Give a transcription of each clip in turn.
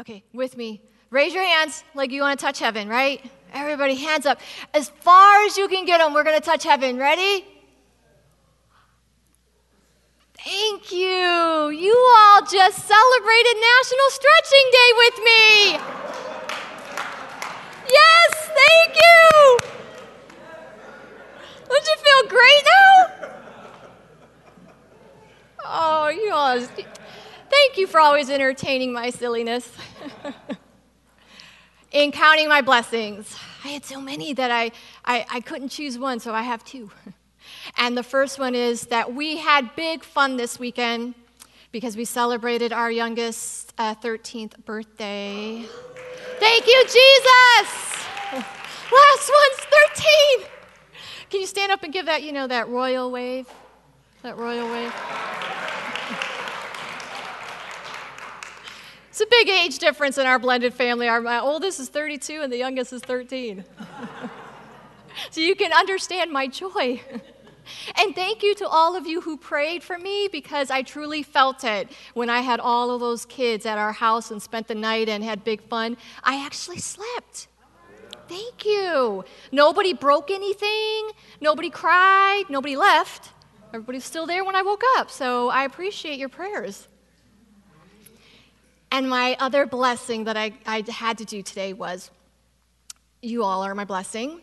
Okay, with me. Raise your hands like you want to touch heaven, right? Everybody, hands up. As far as you can get them, we're going to touch heaven. Ready? Thank you. You all just celebrated National Stretching Day with me. Yes, thank you. Don't you feel great now? Oh, you all. Thank you for always entertaining my silliness. In counting my blessings, I had so many that I, I, I couldn't choose one, so I have two. And the first one is that we had big fun this weekend because we celebrated our youngest uh, 13th birthday. Thank you, Jesus! Last one's 13. Can you stand up and give that, you know, that royal wave? That royal wave? It's a big age difference in our blended family. Our my oldest is 32 and the youngest is 13. so you can understand my joy. And thank you to all of you who prayed for me because I truly felt it when I had all of those kids at our house and spent the night and had big fun. I actually slept. Thank you. Nobody broke anything, nobody cried, nobody left. Everybody's still there when I woke up, so I appreciate your prayers. And my other blessing that I, I had to do today was you all are my blessing.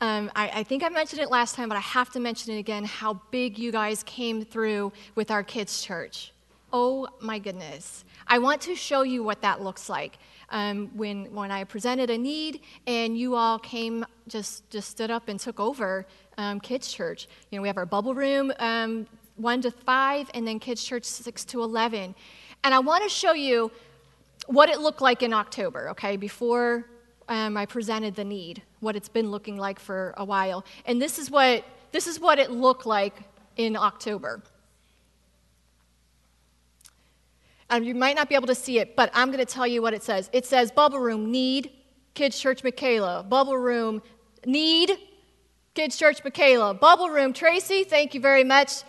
Um, I, I, think I mentioned it last time, but I have to mention it again how big you guys came through with our kids' church. Oh my goodness. I want to show you what that looks like. Um, when, when I presented a need and you all came, just, just stood up and took over um, kids' church. You know, we have our bubble room um, 1 to 5, and then kids' church 6 to 11. And I want to show you what it looked like in October, okay, before um, I presented the need, what it's been looking like for a while. And this is what, this is what it looked like in October. Um, you might not be able to see it, but I'm going to tell you what it says. It says Bubble Room, need, Kids Church Michaela. Bubble Room, need, Kids Church Michaela. Bubble Room, Tracy, thank you very much.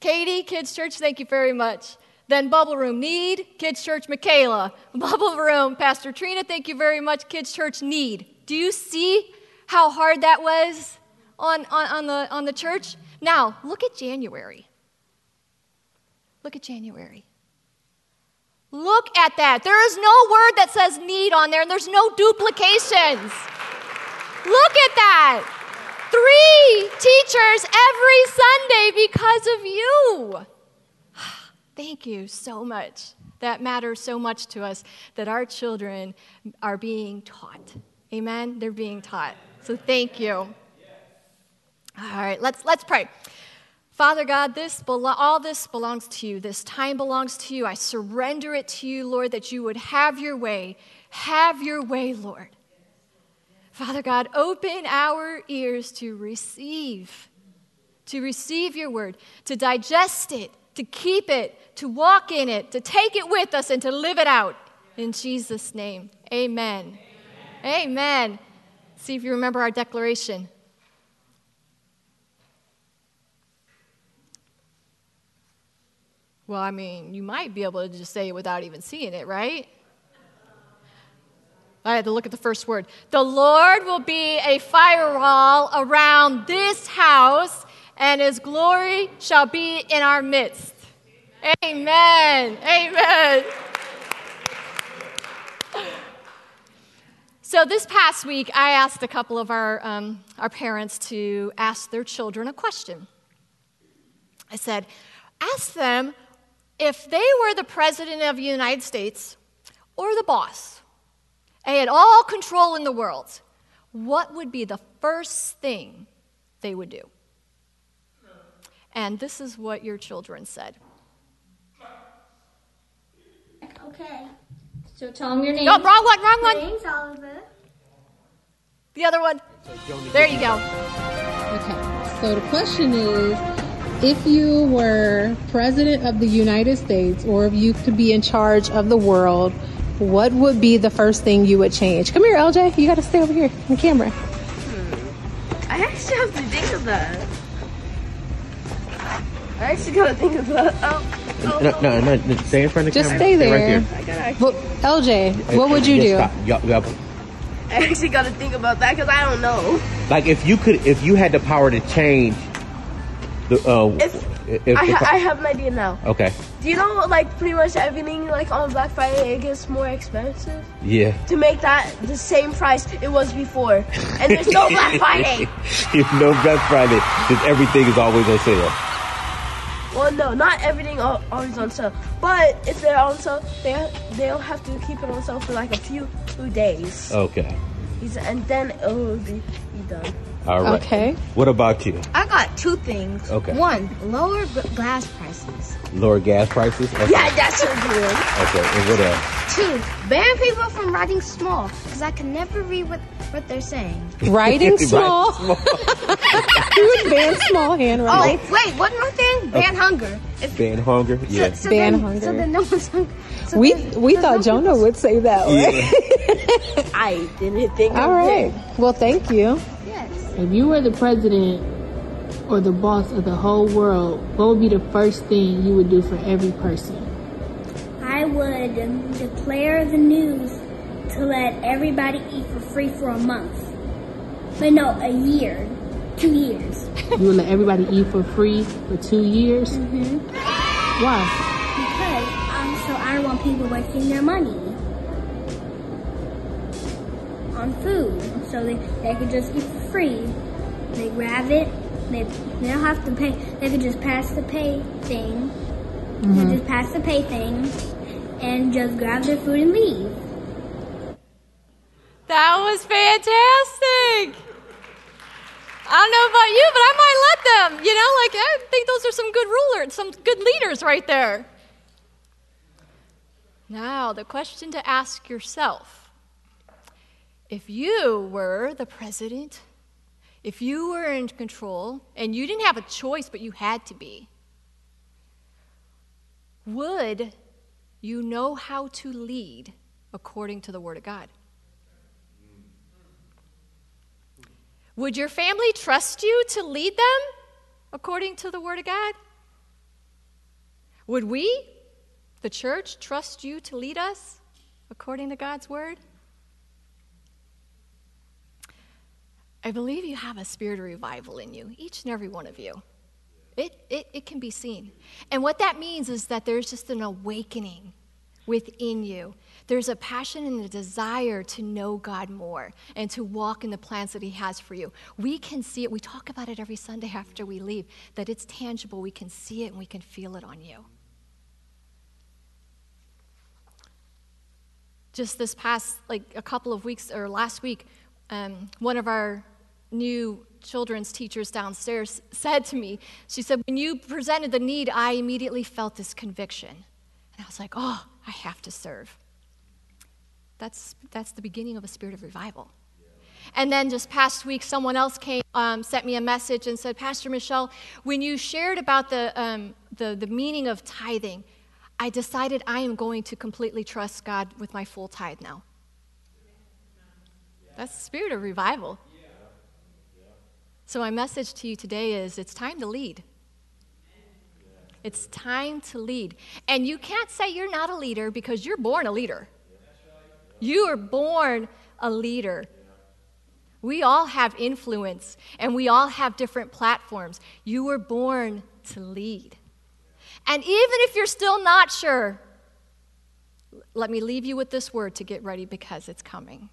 Katie, Kids Church, thank you very much. Then Bubble Room Need, Kids Church Michaela. Bubble Room, Pastor Trina, thank you very much, Kids Church Need. Do you see how hard that was on, on, on, the, on the church? Now, look at January. Look at January. Look at that. There is no word that says need on there, and there's no duplications. Look at that. Three teachers every Sunday because of you. Thank you so much. That matters so much to us that our children are being taught. Amen? They're being taught. So thank you. All right, let's, let's pray. Father God, this all this belongs to you. This time belongs to you. I surrender it to you, Lord, that you would have your way. Have your way, Lord. Father God, open our ears to receive, to receive your word, to digest it, to keep it, to walk in it, to take it with us, and to live it out. In Jesus' name, amen. Amen. amen. See if you remember our declaration. Well, I mean, you might be able to just say it without even seeing it, right? I had to look at the first word. The Lord will be a firewall around this house, and his glory shall be in our midst. Amen. Amen. So, this past week, I asked a couple of our, um, our parents to ask their children a question. I said, Ask them if they were the president of the United States or the boss, they had all control in the world, what would be the first thing they would do? And this is what your children said. Okay. So tell them your name. No, wrong one, wrong one. name's Oliver. The other one. There you go. Okay. So the question is if you were president of the United States or if you could be in charge of the world, what would be the first thing you would change? Come here, LJ. You got to stay over here in the camera. Hmm. I actually have to think of that. I actually got to think of that. Oh. No, no, no, no, stay in front of the Just camera. stay there. right there. What, LJ, what would you do? stop. Yup, yup. I actually got to think about that because I don't know. Like if you could, if you had the power to change the, uh, If- if, I, if- ha- I have an idea now. okay, Do you know, like, pretty much everything, like, on Black Friday, it gets more expensive? yeah. To make that the same price it was before. And there's no Black Friday. if no Black Friday, because everything is always on sale. Well, no, not everything al- always on sale. But if they're on sale, they, they'll have to keep it on sale for, like, a few, few days. Okay, He's- And then it will be, be done. all right. Okay. What about you? I got two things. Okay. One, lower glass prices. Lower gas prices. Okay. Yeah, that's a good. Okay. And what else? Two, ban people from writing small, because I can never read what, what they're saying. Writing small. small. you would ban small handwriting. Oh, wait, one more thing. Oh. Ban hunger. If, Ban hunger. Yeah. so, Ban then, hunger. So then no one's hungry. So We then- we thought no Jonah people's- would say that way. Yeah. I didn't think All of right. it. Well, thank you. Yes. If you were the president or the boss of the whole world, what would be the first thing you would do for every person? I would declare the news to let everybody eat for free for a month. But no, a year. Two years. You would let everybody eat for free for two years? Mm-hmm. Why? Because um, so I don't want people wasting their money on food. So they, they could just eat for free. They grab it. They, they don't have to pay. They could just pass the pay thing. They mm-hmm. just pass the pay thing and just grab their food and leave. That was fantastic. I don't know about you, but I might let them. You know, like I think those are some good rulers, some good leaders right there. Now, the question to ask yourself if you were the president, if you were in control, and you didn't have a choice, but you had to be, would you know how to lead according to the Word of God? Would your family trust you to lead them according to the Word of God? Would we, the church, trust you to lead us according to God's Word? I believe you have a spirit of revival in you, each and every one of you. It, it, it can be seen. And what that means is that there's just an awakening within you. There's a passion and a desire to know God more and to walk in the plans that He has for you. We can see it. We talk about it every Sunday after we leave, that it's tangible. We can see it and we can feel it on you. Just this past, like a couple of weeks or last week, um, one of our new children's teachers downstairs said to me, she said, When you presented the need, I immediately felt this conviction. And I was like, Oh, I have to serve. That's, that's the beginning of a spirit of revival. And then just past week, someone else came, um, sent me a message and said, Pastor Michelle, when you shared about the, um, the, the meaning of tithing, I decided I am going to completely trust God with my full tithe now. That's the spirit of revival. So, my message to you today is it's time to lead. It's time to lead. And you can't say you're not a leader because you're born a leader. You are born a leader. We all have influence and we all have different platforms. You were born to lead. And even if you're still not sure, let me leave you with this word to get ready because it's coming.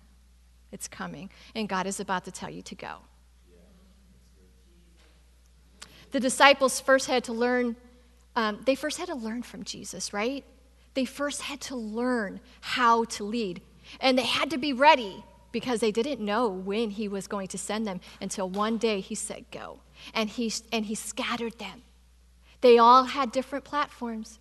It's coming. And God is about to tell you to go. The disciples first had to learn, um, they first had to learn from Jesus, right? They first had to learn how to lead. And they had to be ready because they didn't know when he was going to send them until one day he said, Go. And he, and he scattered them. They all had different platforms,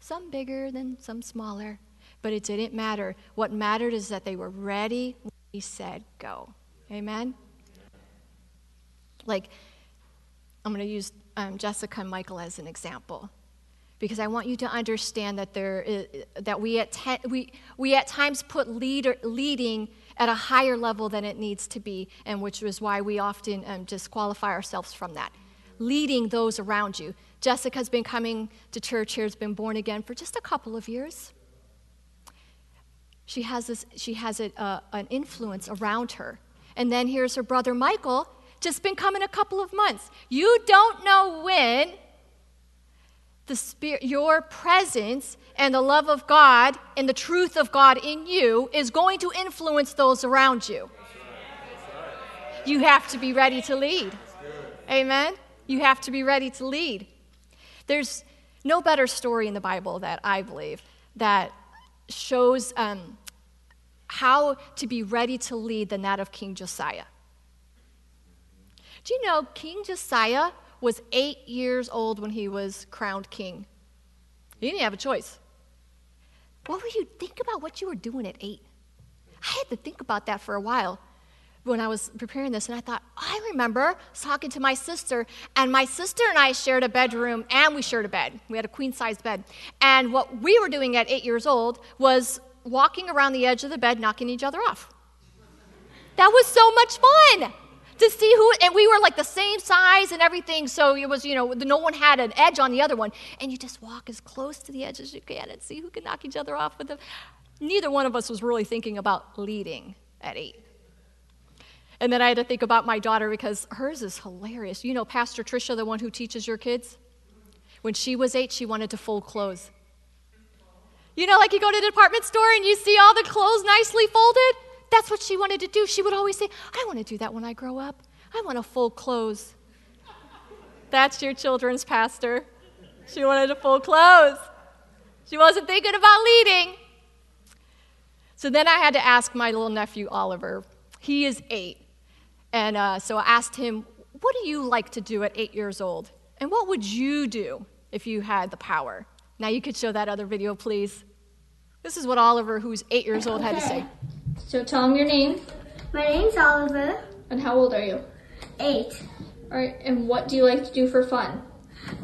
some bigger than some smaller, but it didn't matter. What mattered is that they were ready when he said, Go. Amen? Like, I'm going to use um, Jessica and Michael as an example because I want you to understand that, there is, that we, at we, we at times put leader, leading at a higher level than it needs to be, and which is why we often um, disqualify ourselves from that. Leading those around you Jessica's been coming to church here, has been born again for just a couple of years. She has, this, she has a, uh, an influence around her. And then here's her brother Michael, just been coming a couple of months. You don't know when the spirit, your presence and the love of God and the truth of God in you is going to influence those around you. You have to be ready to lead. Amen. You have to be ready to lead. There's no better story in the Bible that I believe that shows um, how to be ready to lead than that of King Josiah. Do you know King Josiah was eight years old when he was crowned king? He didn't have a choice. What would you think about what you were doing at eight? I had to think about that for a while when I was preparing this, and I thought, I remember talking to my sister, and my sister and I shared a bedroom, and we shared a bed. We had a queen sized bed. And what we were doing at eight years old was walking around the edge of the bed, knocking each other off. That was so much fun to see who, and we were like the same size and everything, so it was, you know, no one had an edge on the other one. And you just walk as close to the edge as you can and see who can knock each other off with them. Neither one of us was really thinking about leading at eight. And then I had to think about my daughter because hers is hilarious. You know, Pastor Tricia, the one who teaches your kids? When she was eight, she wanted to fold clothes. You know, like you go to the department store and you see all the clothes nicely folded? That's what she wanted to do. She would always say, I want to do that when I grow up. I want a full clothes. That's your children's pastor. She wanted a full clothes. She wasn't thinking about leading. So then I had to ask my little nephew, Oliver. He is eight. And uh, so I asked him, What do you like to do at eight years old? And what would you do if you had the power? Now you could show that other video, please. This is what Oliver, who's eight years old, had to say. So tell them your name. My name's Oliver. And how old are you? Eight. All right. And what do you like to do for fun?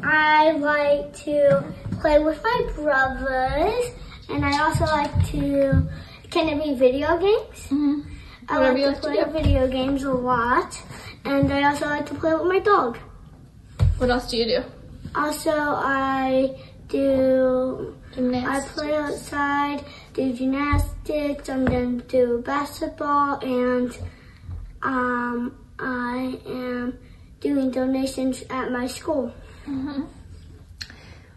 I like to play with my brothers, and I also like to. Can it be video games? Mm-hmm. I Whatever like to like to play do. video games a lot, and I also like to play with my dog. What else do you do? Also, I do. I play outside, do gymnastics, I'm going to do basketball, and um, I am doing donations at my school.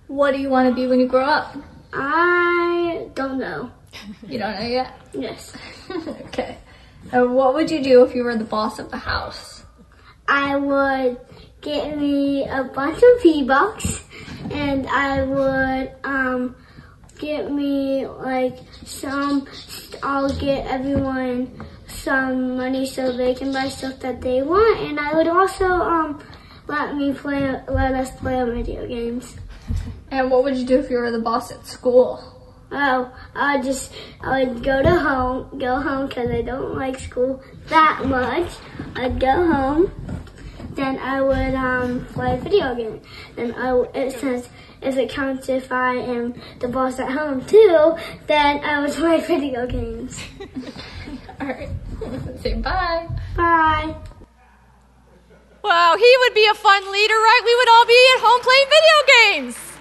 What do you want to be when you grow up? I don't know. You don't know yet. Yes. okay. And what would you do if you were the boss of the house? I would get me a bunch of V-Bucks and I would um get me like some I'll get everyone some money so they can buy stuff that they want and I would also um let me play let us play video games. And what would you do if you were the boss at school? Oh, I would just I would go to home, go home because I don't like school that much. I'd go home, then I would um play video game. Then I it says if it counts if I am the boss at home too, then I would play video games. All right. Say bye. Bye. Wow, he would be a fun leader, right? We would all be at home playing video games.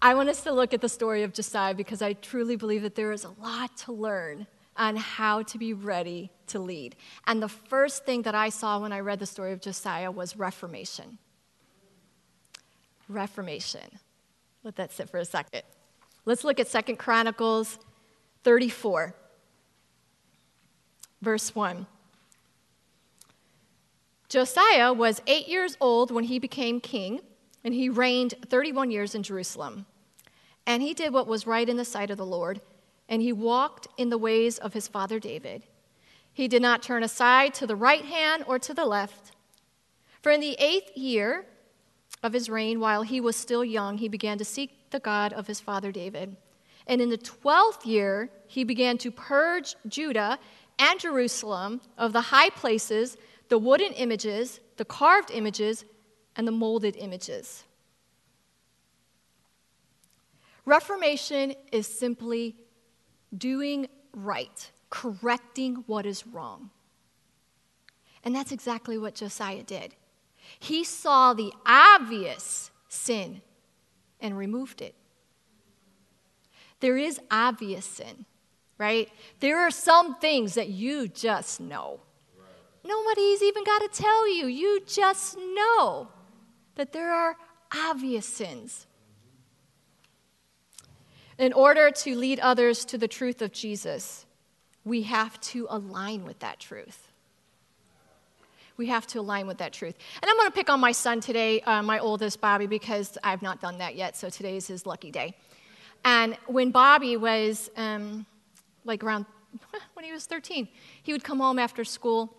I want us to look at the story of Josiah because I truly believe that there is a lot to learn on how to be ready to lead. And the first thing that I saw when I read the story of Josiah was reformation. Reformation. Let that sit for a second. Let's look at Second Chronicles 34, verse 1. Josiah was eight years old when he became king, and he reigned 31 years in Jerusalem. And he did what was right in the sight of the Lord, and he walked in the ways of his father David. He did not turn aside to the right hand or to the left. For in the eighth year of his reign, while he was still young, he began to seek the God of his father David. And in the twelfth year, he began to purge Judah and Jerusalem of the high places, the wooden images, the carved images, and the molded images. Reformation is simply doing right, correcting what is wrong. And that's exactly what Josiah did. He saw the obvious sin and removed it. There is obvious sin, right? There are some things that you just know. Nobody's even got to tell you. You just know that there are obvious sins. In order to lead others to the truth of Jesus, we have to align with that truth. We have to align with that truth. And I'm going to pick on my son today, uh, my oldest, Bobby, because I've not done that yet, so today is his lucky day. And when Bobby was um, like around, when he was 13, he would come home after school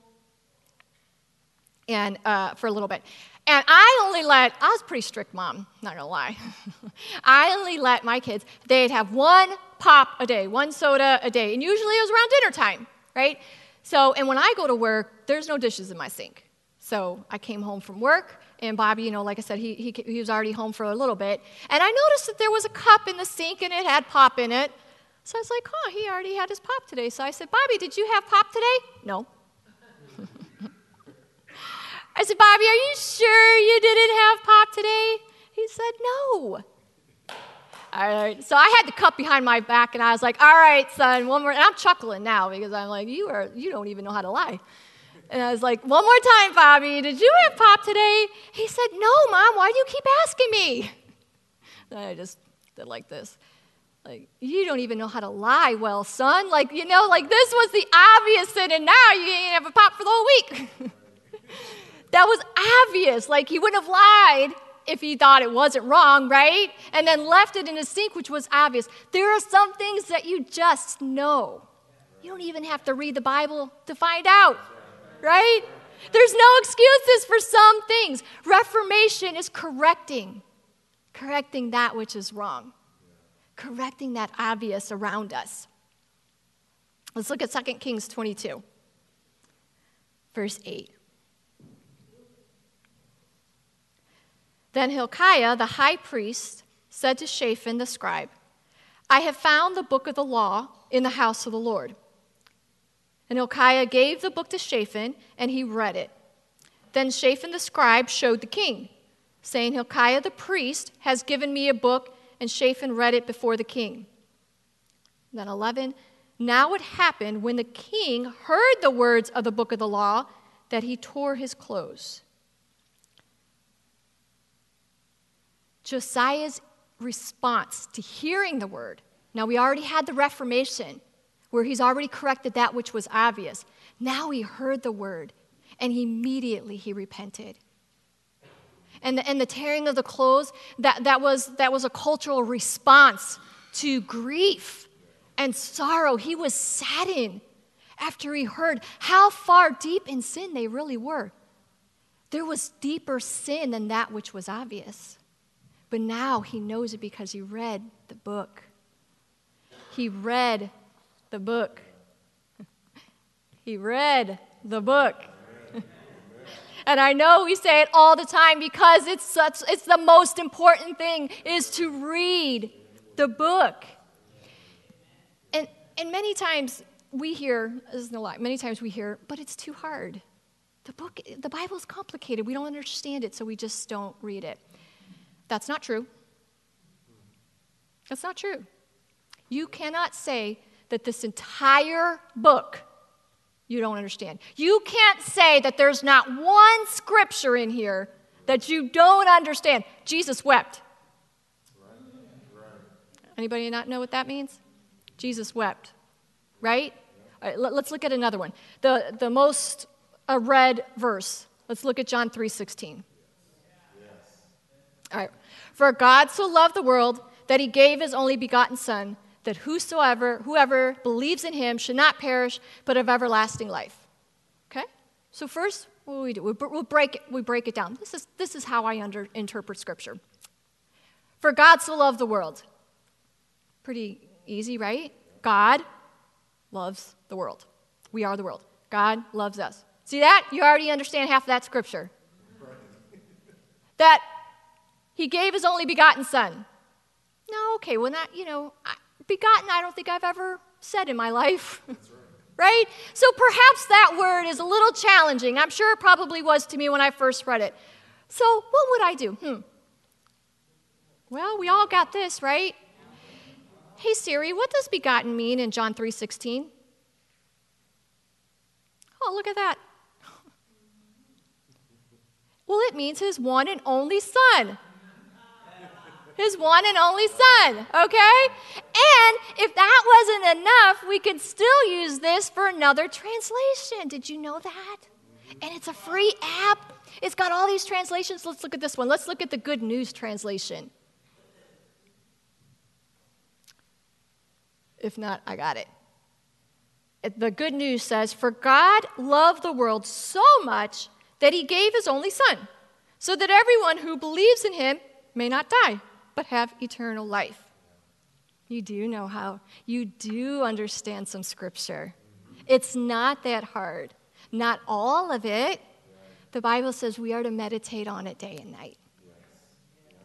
and uh, for a little bit. And I only let, I was pretty strict mom, not gonna lie. I only let my kids, they'd have one pop a day, one soda a day. And usually it was around dinner time, right? So, and when I go to work, there's no dishes in my sink. So I came home from work, and Bobby, you know, like I said, he, he, he was already home for a little bit. And I noticed that there was a cup in the sink and it had pop in it. So I was like, huh, he already had his pop today. So I said, Bobby, did you have pop today? No. I said, Bobby, are you sure you didn't have pop today? He said, no. All right. So I had the cup behind my back, and I was like, all right, son, one more. And I'm chuckling now because I'm like, you are, you don't even know how to lie. And I was like, one more time, Bobby, did you have pop today? He said, no, mom, why do you keep asking me? And I just did like this. Like, you don't even know how to lie well, son. Like, you know, like this was the obvious sin, and now you ain't have a pop for the whole week. That was obvious. Like he wouldn't have lied if he thought it wasn't wrong, right? And then left it in his sink, which was obvious. There are some things that you just know. You don't even have to read the Bible to find out, right? There's no excuses for some things. Reformation is correcting, correcting that which is wrong, correcting that obvious around us. Let's look at 2 Kings 22, verse 8. Then Hilkiah, the high priest, said to Shaphan the scribe, I have found the book of the law in the house of the Lord. And Hilkiah gave the book to Shaphan, and he read it. Then Shaphan the scribe showed the king, saying, Hilkiah the priest has given me a book, and Shaphan read it before the king. Then 11, now it happened when the king heard the words of the book of the law that he tore his clothes. Josiah's response to hearing the word. Now, we already had the Reformation where he's already corrected that which was obvious. Now he heard the word and immediately he repented. And the, and the tearing of the clothes, that, that, was, that was a cultural response to grief and sorrow. He was saddened after he heard how far deep in sin they really were. There was deeper sin than that which was obvious. But now he knows it because he read the book. He read the book. he read the book. and I know we say it all the time because it's such it's the most important thing is to read the book. And and many times we hear, this isn't a lot, many times we hear, but it's too hard. The book, the Bible is complicated. We don't understand it, so we just don't read it. That's not true. That's not true. You cannot say that this entire book you don't understand. You can't say that there's not one scripture in here that you don't understand. Jesus wept. Anybody not know what that means? Jesus wept, right? All right, let, us look at another one. The, the most uh, read verse. Let's look at John 3:16. All right. For God so loved the world that he gave his only begotten Son, that whosoever, whoever believes in him should not perish, but have everlasting life. Okay? So first, what do we do? We'll break it, we break it down. This is, this is how I under, interpret Scripture. For God so loved the world. Pretty easy, right? God loves the world. We are the world. God loves us. See that? You already understand half of that scripture. That he gave his only begotten son. No, okay, well, not, you know, begotten, I don't think I've ever said in my life. Right. right? So perhaps that word is a little challenging. I'm sure it probably was to me when I first read it. So, what would I do? Hmm. Well, we all got this, right? Hey Siri, what does begotten mean in John 3:16? Oh, look at that. Well, it means his one and only son. His one and only son, okay? And if that wasn't enough, we could still use this for another translation. Did you know that? And it's a free app. It's got all these translations. Let's look at this one. Let's look at the Good News translation. If not, I got it. The Good News says, For God loved the world so much that he gave his only Son, so that everyone who believes in him may not die, but have eternal life. You do know how, you do understand some scripture. It's not that hard. Not all of it. The Bible says we are to meditate on it day and night.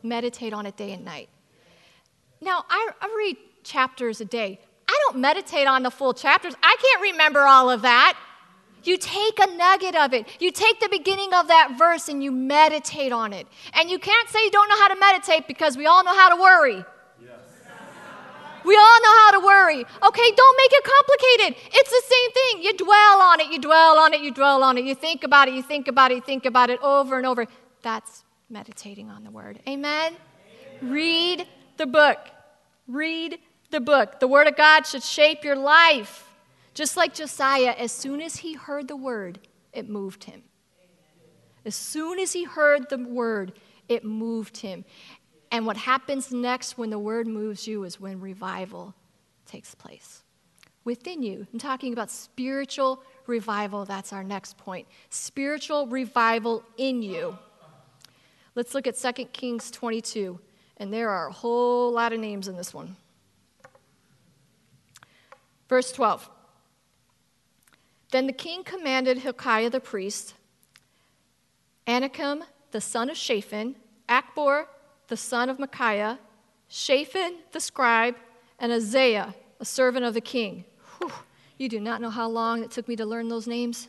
Meditate on it day and night. Now, I, I read chapters a day. I don't meditate on the full chapters. I can't remember all of that. You take a nugget of it. You take the beginning of that verse and you meditate on it. And you can't say you don't know how to meditate because we all know how to worry. We all know how to worry. Okay, don't make it complicated. It's the same thing. You dwell on it, you dwell on it, you dwell on it. You think about it, you think about it, you think about it over and over. That's meditating on the word. Amen? Amen. Read the book. Read the book. The word of God should shape your life. Just like Josiah, as soon as he heard the word, it moved him. As soon as he heard the word, it moved him. And what happens next when the word moves you is when revival takes place within you. I'm talking about spiritual revival. That's our next point. Spiritual revival in you. Let's look at 2 Kings 22. And there are a whole lot of names in this one. Verse 12. Then the king commanded Hilkiah the priest, Ahikam the son of Shaphan, Achbor the son of Micaiah, Shaphan the scribe, and Asaiah, a servant of the king. Whew, you do not know how long it took me to learn those names.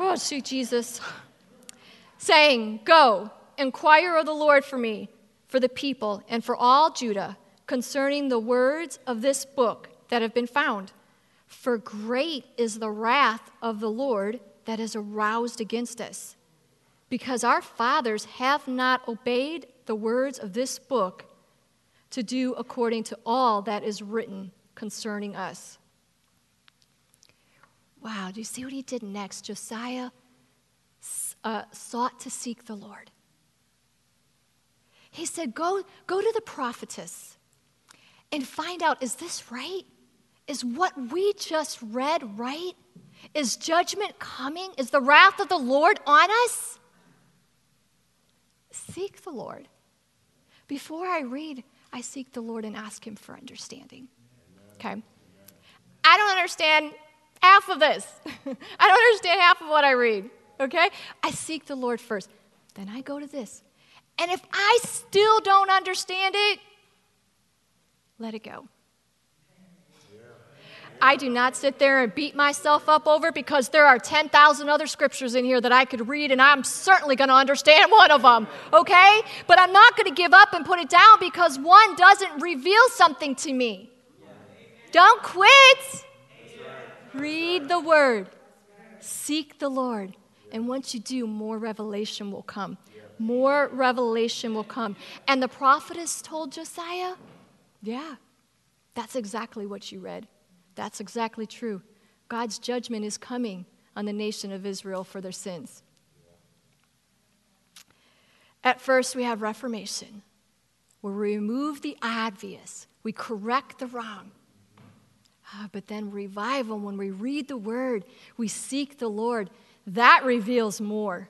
Oh, sweet Jesus. Saying, Go, inquire of the Lord for me, for the people, and for all Judah concerning the words of this book that have been found. For great is the wrath of the Lord that is aroused against us, because our fathers have not obeyed the words of this book to do according to all that is written concerning us. Wow, do you see what he did next? Josiah uh, sought to seek the Lord. He said, go, go to the prophetess and find out is this right? Is what we just read right? Is judgment coming? Is the wrath of the Lord on us? Seek the Lord. Before I read, I seek the Lord and ask Him for understanding. Okay? I don't understand half of this. I don't understand half of what I read. Okay? I seek the Lord first. Then I go to this. And if I still don't understand it, let it go. I do not sit there and beat myself up over because there are 10,000 other scriptures in here that I could read, and I'm certainly going to understand one of them, okay? But I'm not going to give up and put it down because one doesn't reveal something to me. Don't quit. Read the word, seek the Lord, and once you do, more revelation will come. More revelation will come. And the prophetess told Josiah, yeah, that's exactly what you read. That's exactly true. God's judgment is coming on the nation of Israel for their sins. At first, we have reformation, where we remove the obvious, we correct the wrong. Ah, but then revival, when we read the word, we seek the Lord, that reveals more.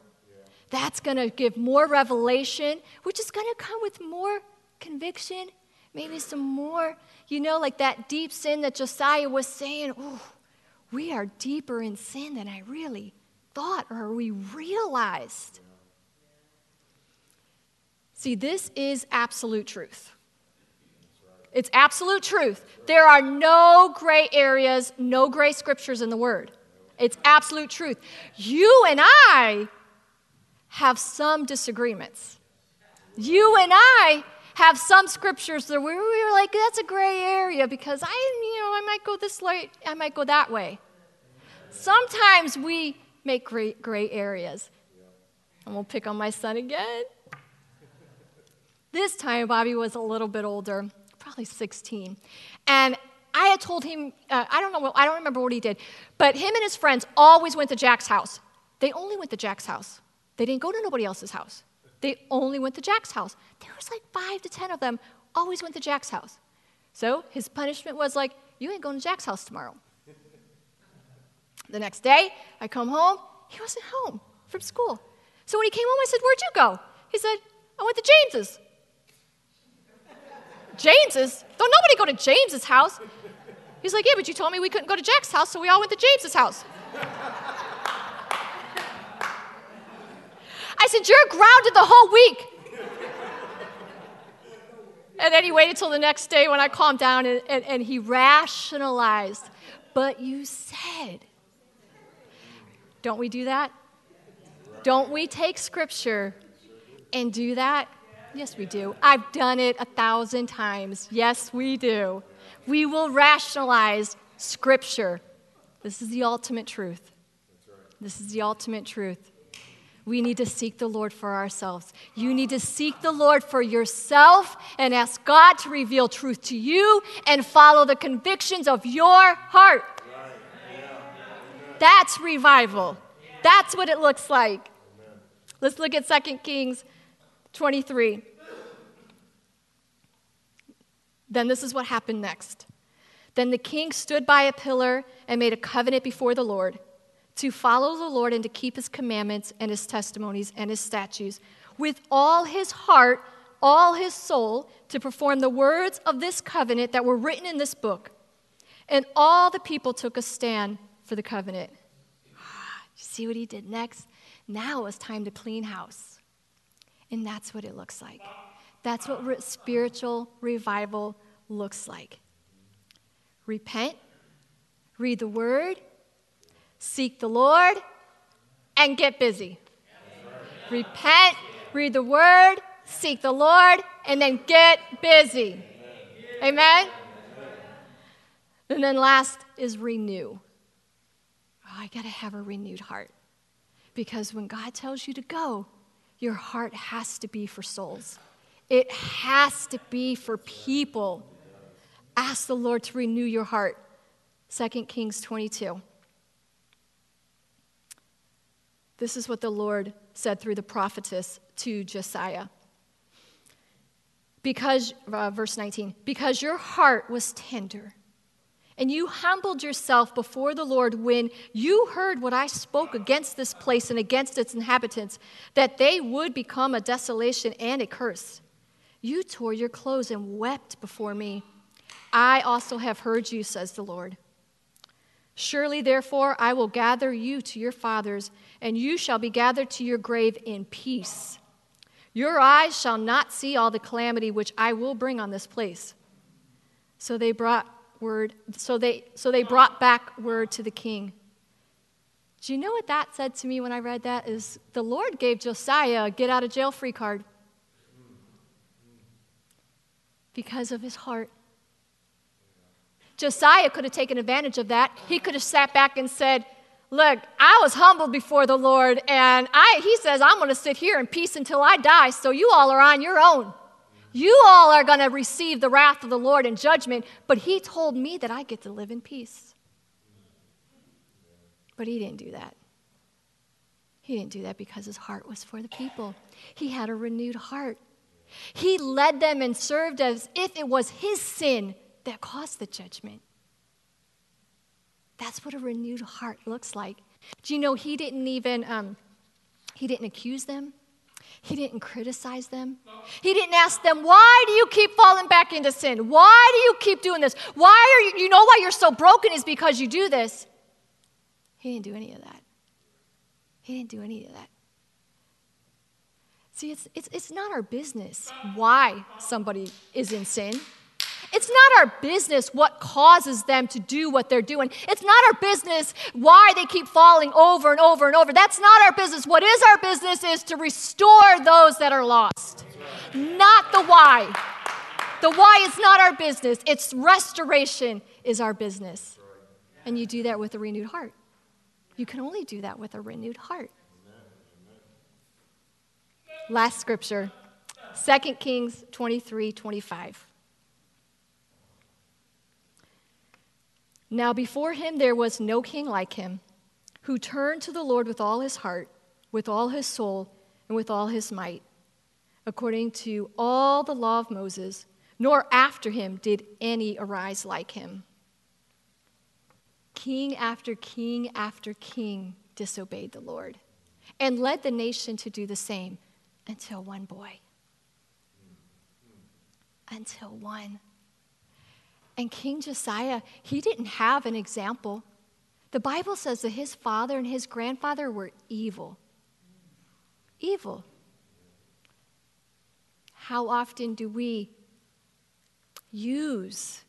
That's going to give more revelation, which is going to come with more conviction, maybe some more you know, like that deep sin that Josiah was saying, oh, we are deeper in sin than I really thought or we realized. See, this is absolute truth. It's absolute truth. There are no gray areas, no gray scriptures in the Word. It's absolute truth. You and I have some disagreements. You and I have some scriptures that we were like, that's a gray area because I, you know, I might go this way, I might go that way. Sometimes we make gray, gray areas. And we'll pick on my son again. This time, Bobby was a little bit older, probably 16. And I had told him, uh, I don't know, I don't remember what he did, but him and his friends always went to Jack's house. They only went to Jack's house. They didn't go to nobody else's house. They only went to Jack's house. There was like five to ten of them, always went to Jack's house. So his punishment was like, you ain't going to Jack's house tomorrow. the next day, I come home, he wasn't home from school. So when he came home, I said, Where'd you go? He said, I went to James's. James's? Don't nobody go to James's house. He's like, Yeah, but you told me we couldn't go to Jack's house, so we all went to James's house. I said, You're grounded the whole week. And then he waited till the next day when I calmed down and, and, and he rationalized. But you said, don't we do that? Don't we take scripture and do that? Yes, we do. I've done it a thousand times. Yes, we do. We will rationalize scripture. This is the ultimate truth. This is the ultimate truth. We need to seek the Lord for ourselves. You need to seek the Lord for yourself and ask God to reveal truth to you and follow the convictions of your heart. That's revival. That's what it looks like. Let's look at 2 Kings 23. Then this is what happened next. Then the king stood by a pillar and made a covenant before the Lord to follow the Lord and to keep his commandments and his testimonies and his statutes with all his heart, all his soul, to perform the words of this covenant that were written in this book. And all the people took a stand for the covenant. See what he did next? Now it's time to clean house. And that's what it looks like. That's what re- spiritual revival looks like. Repent, read the word, seek the Lord, and get busy. Repent, read the word, seek the Lord, and then get busy. Amen? And then last is renew. Oh, I got to have a renewed heart. Because when God tells you to go, your heart has to be for souls, it has to be for people. Ask the Lord to renew your heart. 2 Kings 22. This is what the Lord said through the prophetess to Josiah. Because, uh, verse 19, because your heart was tender and you humbled yourself before the Lord when you heard what I spoke against this place and against its inhabitants, that they would become a desolation and a curse. You tore your clothes and wept before me. I also have heard you, says the Lord. Surely, therefore, I will gather you to your fathers, and you shall be gathered to your grave in peace. Your eyes shall not see all the calamity which I will bring on this place. So they brought word, so they, so they brought back word to the king. Do you know what that said to me when I read that? Is the Lord gave Josiah a get out of jail free card because of his heart. Josiah could have taken advantage of that. He could have sat back and said, Look, I was humbled before the Lord, and I, he says, I'm going to sit here in peace until I die, so you all are on your own. You all are going to receive the wrath of the Lord in judgment, but he told me that I get to live in peace. But he didn't do that. He didn't do that because his heart was for the people. He had a renewed heart. He led them and served as if it was his sin that caused the judgment. That's what a renewed heart looks like. Do you know he didn't even um, he didn't accuse them? He didn't criticize them. He didn't ask them, Why do you keep falling back into sin? Why do you keep doing this? Why are you, you know why you're so broken is because you do this. He didn't do any of that. He didn't do any of that. See, it's, it's, it's not our business why somebody is in sin. It's not our business what causes them to do what they're doing. It's not our business why they keep falling over and over and over. That's not our business. What is our business is to restore those that are lost, not the why. The why is not our business, it's restoration is our business. And you do that with a renewed heart. You can only do that with a renewed heart. Last scripture 2 Kings 23 25. Now, before him there was no king like him, who turned to the Lord with all his heart, with all his soul, and with all his might, according to all the law of Moses, nor after him did any arise like him. King after king after king disobeyed the Lord and led the nation to do the same until one boy. Until one. And King Josiah, he didn't have an example. The Bible says that his father and his grandfather were evil. Evil. How often do we use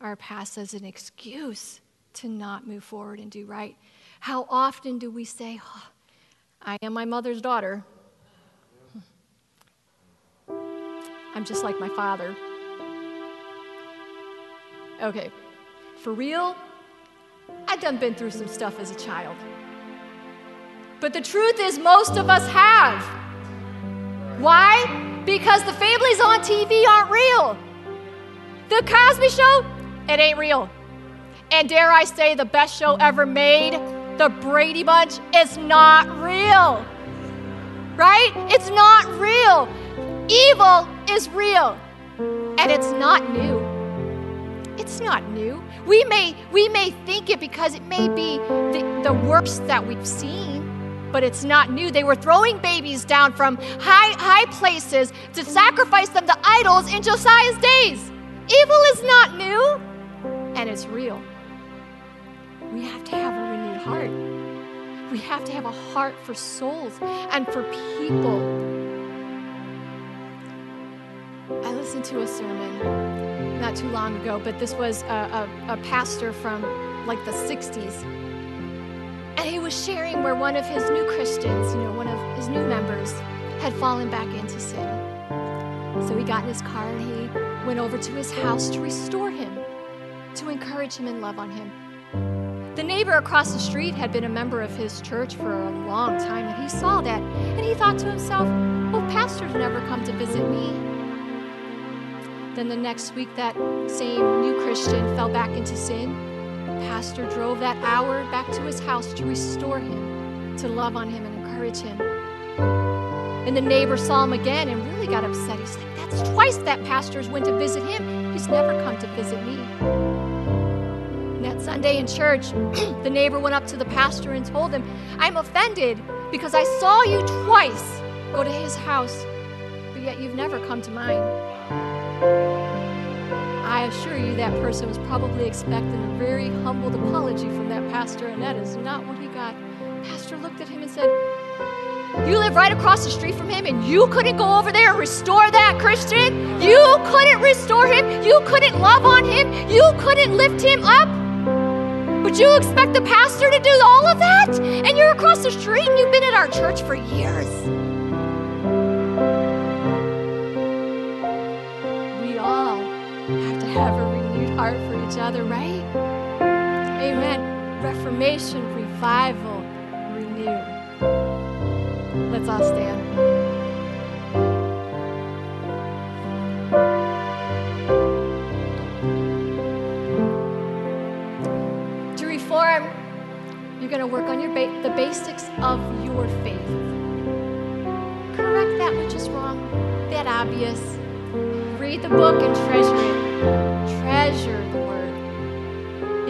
our past as an excuse to not move forward and do right? How often do we say, oh, I am my mother's daughter? I'm just like my father. Okay, for real, I done been through some stuff as a child. But the truth is, most of us have. Why? Because the families on TV aren't real. The Cosby Show, it ain't real. And dare I say, the best show ever made, The Brady Bunch, is not real. Right? It's not real. Evil is real. And it's not new. It's not new. We may, we may think it because it may be the, the worst that we've seen, but it's not new. They were throwing babies down from high, high places to sacrifice them to idols in Josiah's days. Evil is not new, and it's real. We have to have a renewed heart. We have to have a heart for souls and for people. I listened to a sermon not too long ago, but this was a, a, a pastor from like the 60s. And he was sharing where one of his new Christians, you know, one of his new members, had fallen back into sin. So he got in his car and he went over to his house to restore him, to encourage him and love on him. The neighbor across the street had been a member of his church for a long time, and he saw that, and he thought to himself, Well, pastors never come to visit me. Then the next week, that same new Christian fell back into sin. The Pastor drove that hour back to his house to restore him, to love on him and encourage him. And the neighbor saw him again and really got upset. He's like, That's twice that pastor's went to visit him. He's never come to visit me. And that Sunday in church, the neighbor went up to the pastor and told him, I'm offended because I saw you twice go to his house, but yet you've never come to mine. I assure you that person was probably expecting a very humbled apology from that pastor, and that is not what he got. Pastor looked at him and said, You live right across the street from him, and you couldn't go over there and restore that Christian? You couldn't restore him? You couldn't love on him? You couldn't lift him up? Would you expect the pastor to do all of that? And you're across the street and you've been at our church for years. Each other, right? Amen. Reformation, revival, renew. Let's all stand. To reform, you're going to work on your ba- the basics of your faith. Correct that which is wrong, that obvious. Read the book and treasure it. Treasure the word.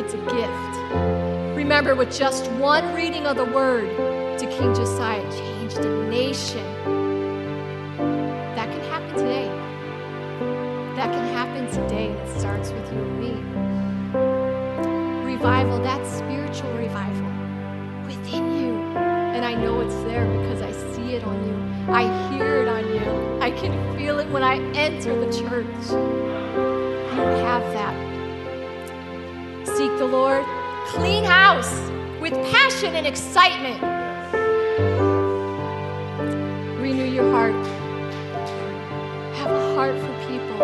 It's a gift. Remember, with just one reading of the word to King Josiah, changed a nation. That can happen today. That can happen today, and it starts with you and me revival, that spiritual revival within you. And I know it's there because I see it on you. I hear it on you. I can feel it when I enter the church. You have the Lord? Clean house with passion and excitement. Renew your heart. Have a heart for people.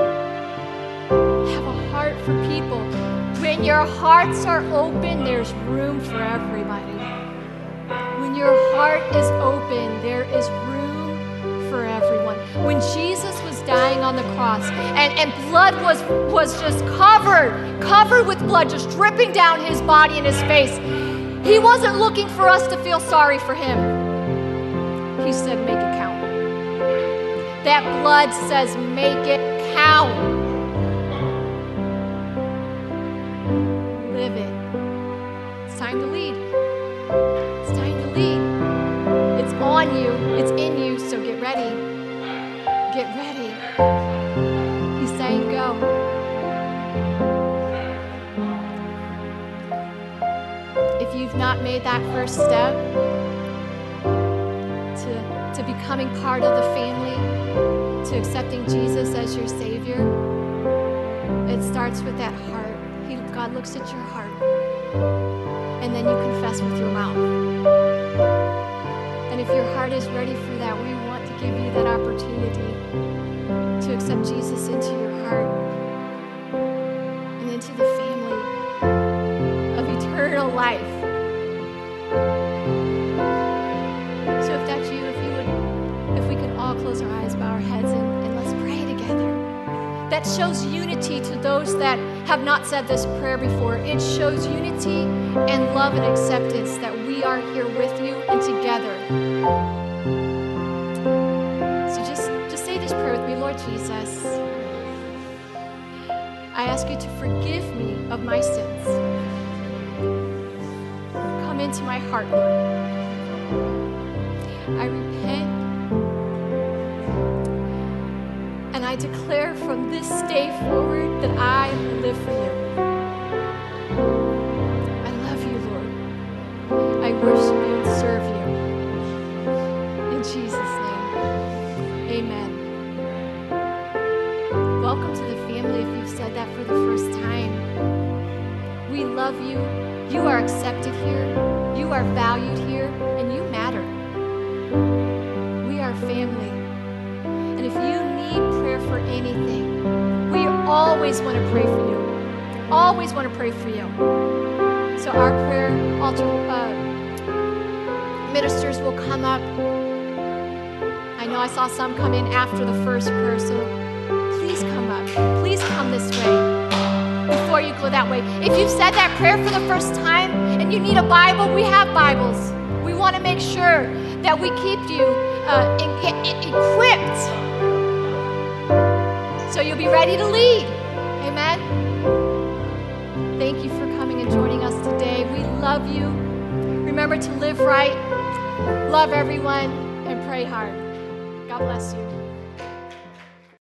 Have a heart for people. When your hearts are open, there's room for everybody. When your heart is open, there is room for everyone. When Jesus dying on the cross and, and blood was, was just covered, covered with blood, just dripping down his body and his face, he wasn't looking for us to feel sorry for him. He said, Make it count. That blood says, Make it count. Live it. It's time to lead. It's time to lead. It's on you, it's in you, so get ready. Get ready. If you've not made that first step to, to becoming part of the family, to accepting Jesus as your Savior, it starts with that heart. He, God looks at your heart, and then you confess with your mouth. And if your heart is ready for that, we want to give you that opportunity to accept Jesus into your So if that's you, if you would, if we could all close our eyes, bow our heads, and, and let's pray together. That shows unity to those that have not said this prayer before. It shows unity and love and acceptance that we are here with you and together. So just, just say this prayer with me, Lord Jesus. I ask you to forgive me of my sins. Come into my heart, Lord. I repent and I declare from this day forward that I live saw some come in after the first prayer, so please come up. Please come this way before you go that way. If you've said that prayer for the first time and you need a Bible, we have Bibles. We want to make sure that we keep you uh, equipped so you'll be ready to lead. Amen. Thank you for coming and joining us today. We love you. Remember to live right, love everyone, and pray hard. God bless you.